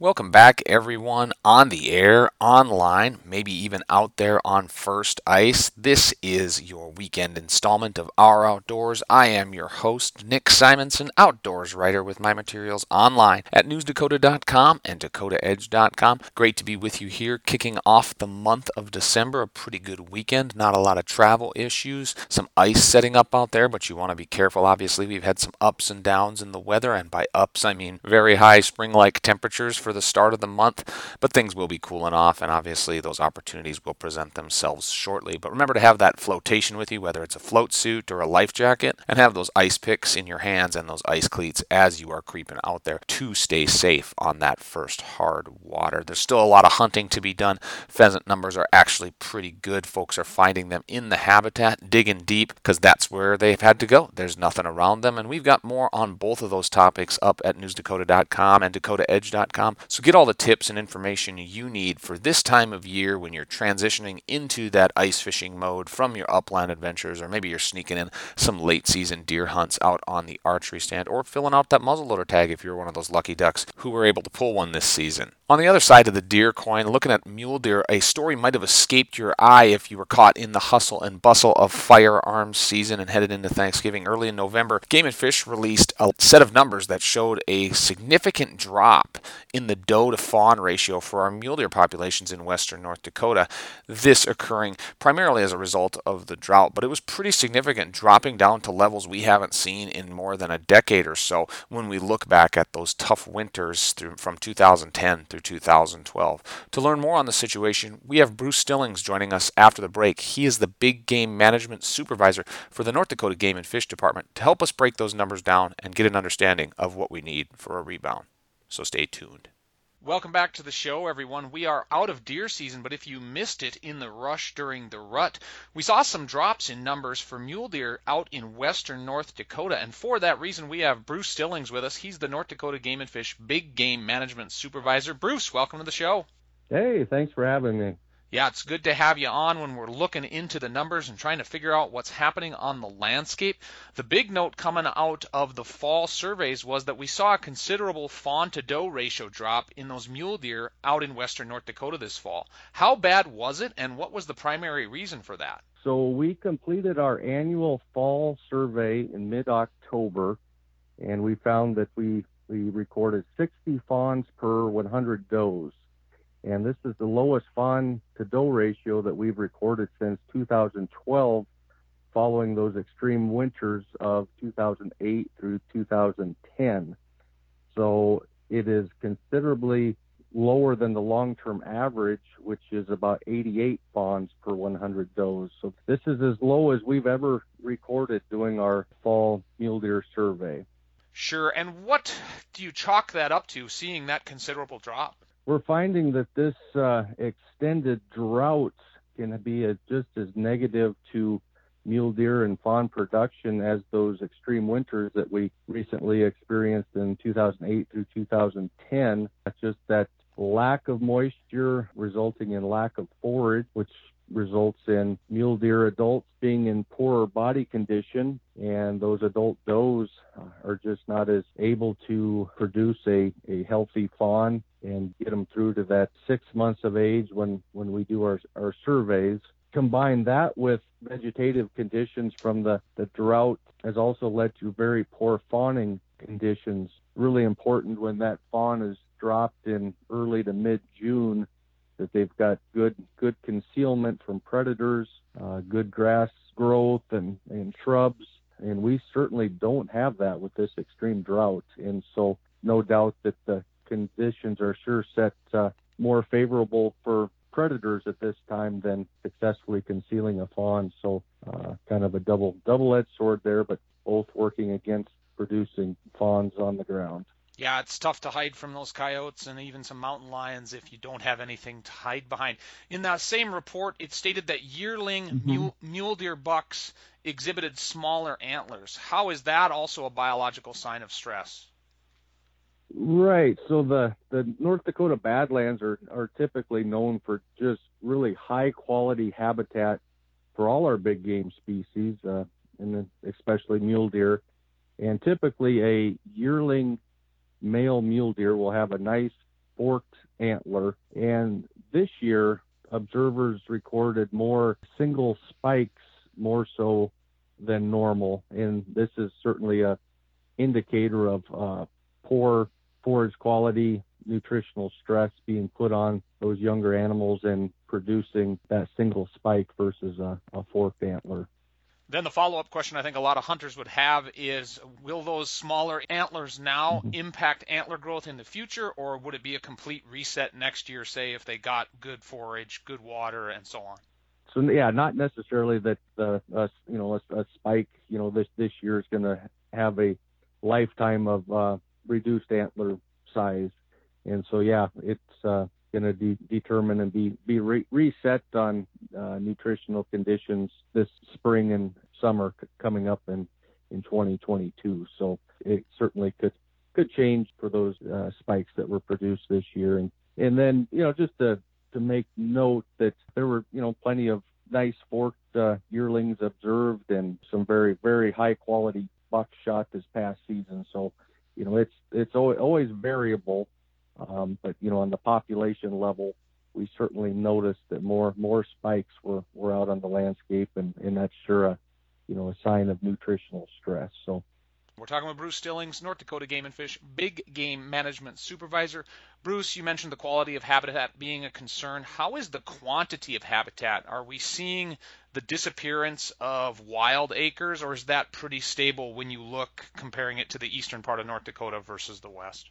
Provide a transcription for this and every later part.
Welcome back, everyone, on the air, online, maybe even out there on first ice. This is your weekend installment of Our Outdoors. I am your host, Nick Simonson, outdoors writer with my materials online at newsdakota.com and dakotaedge.com. Great to be with you here, kicking off the month of December. A pretty good weekend, not a lot of travel issues, some ice setting up out there, but you want to be careful. Obviously, we've had some ups and downs in the weather, and by ups, I mean very high spring like temperatures for the start of the month, but things will be cooling off, and obviously those opportunities will present themselves shortly. But remember to have that flotation with you, whether it's a float suit or a life jacket, and have those ice picks in your hands and those ice cleats as you are creeping out there to stay safe on that first hard water. There's still a lot of hunting to be done. Pheasant numbers are actually pretty good. Folks are finding them in the habitat, digging deep, because that's where they've had to go. There's nothing around them, and we've got more on both of those topics up at newsdakota.com and dakotaedge.com. So get all the tips and information you need for this time of year when you're transitioning into that ice fishing mode from your upland adventures, or maybe you're sneaking in some late season deer hunts out on the archery stand, or filling out that muzzleloader tag if you're one of those lucky ducks who were able to pull one this season. On the other side of the deer coin, looking at mule deer, a story might have escaped your eye if you were caught in the hustle and bustle of firearms season and headed into Thanksgiving early in November. Game and Fish released a set of numbers that showed a significant drop in the doe to fawn ratio for our mule deer populations in western North Dakota. This occurring primarily as a result of the drought, but it was pretty significant, dropping down to levels we haven't seen in more than a decade or so when we look back at those tough winters through, from 2010 through 2012. To learn more on the situation, we have Bruce Stillings joining us after the break. He is the big game management supervisor for the North Dakota Game and Fish Department to help us break those numbers down and get an understanding of what we need for a rebound. So stay tuned. Welcome back to the show, everyone. We are out of deer season, but if you missed it in the rush during the rut, we saw some drops in numbers for mule deer out in western North Dakota. And for that reason, we have Bruce Stillings with us. He's the North Dakota Game and Fish Big Game Management Supervisor. Bruce, welcome to the show. Hey, thanks for having me. Yeah, it's good to have you on when we're looking into the numbers and trying to figure out what's happening on the landscape. The big note coming out of the fall surveys was that we saw a considerable fawn to doe ratio drop in those mule deer out in western North Dakota this fall. How bad was it, and what was the primary reason for that? So, we completed our annual fall survey in mid October, and we found that we, we recorded 60 fawns per 100 does and this is the lowest fawn to doe ratio that we've recorded since 2012 following those extreme winters of 2008 through 2010 so it is considerably lower than the long-term average which is about 88 fawns per 100 does so this is as low as we've ever recorded doing our fall mule deer survey Sure. And what do you chalk that up to, seeing that considerable drop? We're finding that this uh, extended drought can be a, just as negative to mule deer and fawn production as those extreme winters that we recently experienced in 2008 through 2010. That's just that lack of moisture resulting in lack of forage, which results in mule deer adults being in poorer body condition, and those adult does are just not as able to produce a, a healthy fawn and get them through to that six months of age when, when we do our, our surveys. Combine that with vegetative conditions from the, the drought has also led to very poor fawning conditions. Really important when that fawn is dropped in early to mid June that they've got good good concealment from predators, uh, good grass growth and, and shrubs. And we certainly don't have that with this extreme drought. And so, no doubt that the conditions are sure set uh, more favorable for predators at this time than successfully concealing a fawn. So, uh, kind of a double double-edged sword there, but both working against producing fawns on the ground. Yeah, it's tough to hide from those coyotes and even some mountain lions if you don't have anything to hide behind. In that same report, it stated that yearling mm-hmm. mule, mule deer bucks exhibited smaller antlers. How is that also a biological sign of stress? Right. So the the North Dakota Badlands are are typically known for just really high quality habitat for all our big game species, uh, and especially mule deer. And typically, a yearling male mule deer will have a nice forked antler. And this year, observers recorded more single spikes more so than normal. And this is certainly a indicator of uh, poor forage quality, nutritional stress being put on those younger animals and producing that single spike versus a, a forked antler. Then the follow up question I think a lot of hunters would have is Will those smaller antlers now impact antler growth in the future, or would it be a complete reset next year, say, if they got good forage, good water, and so on? So yeah, not necessarily that uh, a, you know a, a, spike you know this this year is going to have a lifetime of uh, reduced antler size, and so yeah, it's uh, going to de- determine and be be re- reset on uh, nutritional conditions this spring and summer c- coming up in in 2022. So it certainly could could change for those uh, spikes that were produced this year. And and then you know just to to make note that there were you know plenty of nice forked uh, yearlings observed and some very very high quality bucks shot this past season. So you know it's it's always variable um, but you know, on the population level, we certainly noticed that more more spikes were, were out on the landscape, and, and that's sure a you know a sign of nutritional stress. So. We're talking with Bruce Stillings, North Dakota Game and Fish Big Game Management Supervisor. Bruce, you mentioned the quality of habitat being a concern. How is the quantity of habitat? Are we seeing the disappearance of wild acres, or is that pretty stable when you look comparing it to the eastern part of North Dakota versus the west?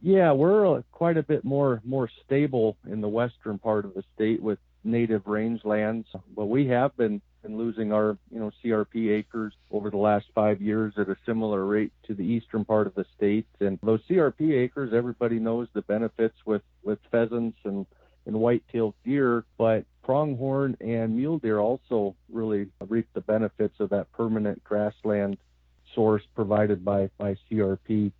Yeah, we're uh, quite a bit more more stable in the western part of the state with native rangelands, but we have been been losing our you know CRP acres over the last five years at a similar rate to the eastern part of the state. And those CRP acres, everybody knows the benefits with with pheasants and and white-tailed deer, but pronghorn and mule deer also really reap the benefits of that permanent grassland source provided by by CRP.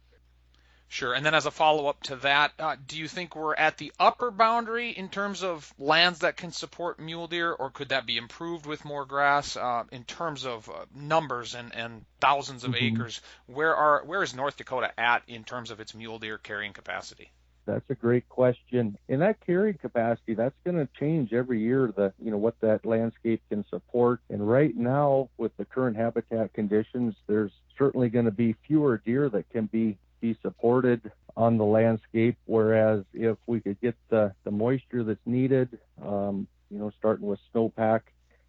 Sure. And then as a follow up to that, uh, do you think we're at the upper boundary in terms of lands that can support mule deer, or could that be improved with more grass? Uh, in terms of uh, numbers and, and thousands of mm-hmm. acres, where are where is North Dakota at in terms of its mule deer carrying capacity? That's a great question. In that carrying capacity, that's going to change every year. The you know what that landscape can support. And right now, with the current habitat conditions, there's certainly going to be fewer deer that can be be supported on the landscape. Whereas if we could get the, the moisture that's needed, um, you know, starting with snowpack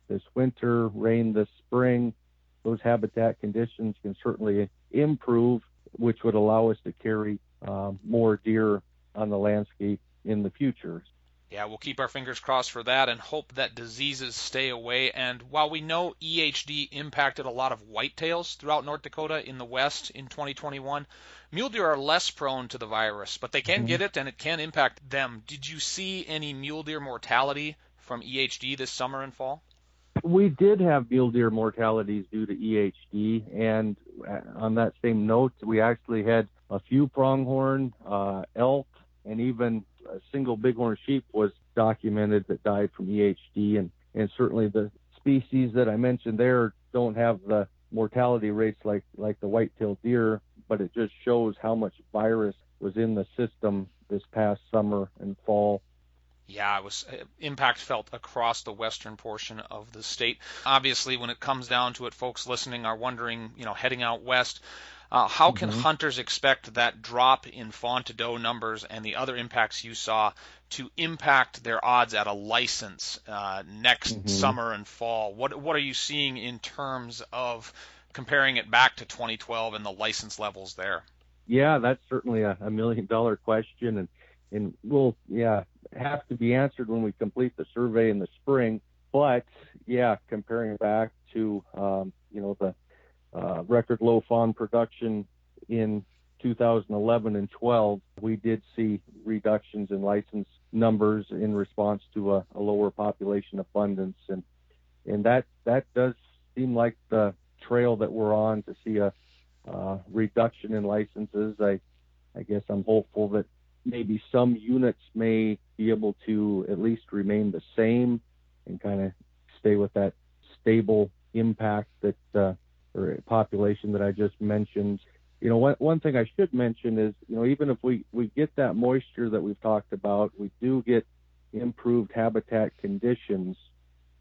this winter, rain this spring, those habitat conditions can certainly improve, which would allow us to carry um, more deer on the landscape in the future. Yeah, we'll keep our fingers crossed for that and hope that diseases stay away. And while we know EHD impacted a lot of whitetails throughout North Dakota in the west in 2021, mule deer are less prone to the virus, but they can mm-hmm. get it and it can impact them. Did you see any mule deer mortality from EHD this summer and fall? We did have mule deer mortalities due to EHD, and uh, on that same note, we actually had a few pronghorn, uh, elk, and even a single bighorn sheep was documented that died from EHD, and and certainly the species that I mentioned there don't have the mortality rates like like the white-tailed deer, but it just shows how much virus was in the system this past summer and fall. Yeah, it was uh, impact felt across the western portion of the state. Obviously, when it comes down to it, folks listening are wondering, you know, heading out west, uh, how can mm-hmm. hunters expect that drop in fawn to doe numbers and the other impacts you saw to impact their odds at a license uh, next mm-hmm. summer and fall? What what are you seeing in terms of comparing it back to 2012 and the license levels there? Yeah, that's certainly a, a million dollar question, and and will yeah have to be answered when we complete the survey in the spring. But yeah, comparing back to um, you know the uh, record low fawn production in 2011 and 12, we did see reductions in license numbers in response to a, a lower population abundance, and and that that does seem like the trail that we're on to see a uh, reduction in licenses. I I guess I'm hopeful that maybe some units may be able to at least remain the same and kind of stay with that stable impact that uh, or population that I just mentioned. you know, one, one thing I should mention is, you know, even if we, we get that moisture that we've talked about, we do get improved habitat conditions,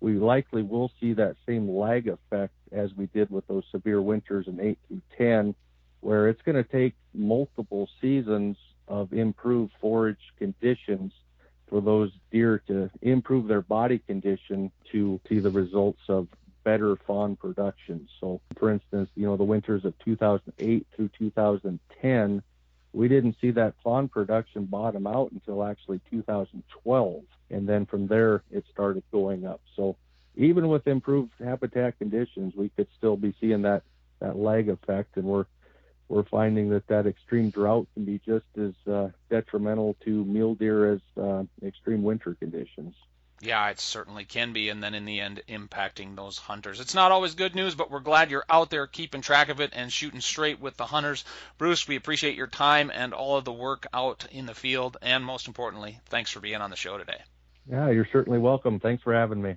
we likely will see that same lag effect as we did with those severe winters in 8 through 10, where it's going to take multiple seasons of improved forage conditions for those deer to improve their body condition to see the results of better fawn production. So, for instance, you know, the winters of 2008 through 2010, we didn't see that fawn production bottom out until actually 2012. And then from there, it started going up. So, even with improved habitat conditions, we could still be seeing that, that lag effect. And we're, we're finding that that extreme drought can be just as uh, detrimental to mule deer as uh, extreme winter conditions. Yeah, it certainly can be, and then in the end, impacting those hunters. It's not always good news, but we're glad you're out there keeping track of it and shooting straight with the hunters. Bruce, we appreciate your time and all of the work out in the field, and most importantly, thanks for being on the show today. Yeah, you're certainly welcome. Thanks for having me.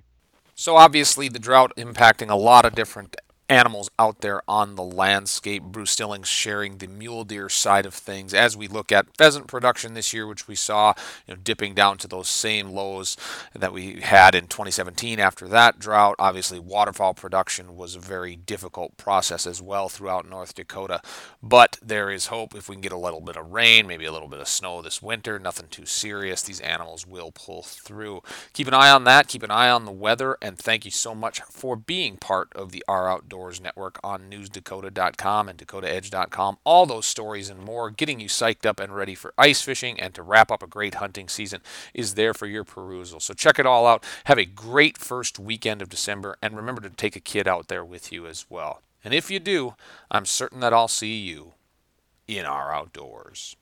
So obviously the drought impacting a lot of different animals out there on the landscape. Bruce Stillings sharing the mule deer side of things as we look at pheasant production this year, which we saw you know, dipping down to those same lows that we had in 2017 after that drought. Obviously, waterfowl production was a very difficult process as well throughout North Dakota, but there is hope if we can get a little bit of rain, maybe a little bit of snow this winter, nothing too serious. These animals will pull through. Keep an eye on that, keep an eye on the weather, and thank you so much for being part of the Our Outdoors Outdoors Network on newsdakota.com and dakotaedge.com. All those stories and more, getting you psyched up and ready for ice fishing and to wrap up a great hunting season is there for your perusal. So check it all out. Have a great first weekend of December and remember to take a kid out there with you as well. And if you do, I'm certain that I'll see you in our outdoors.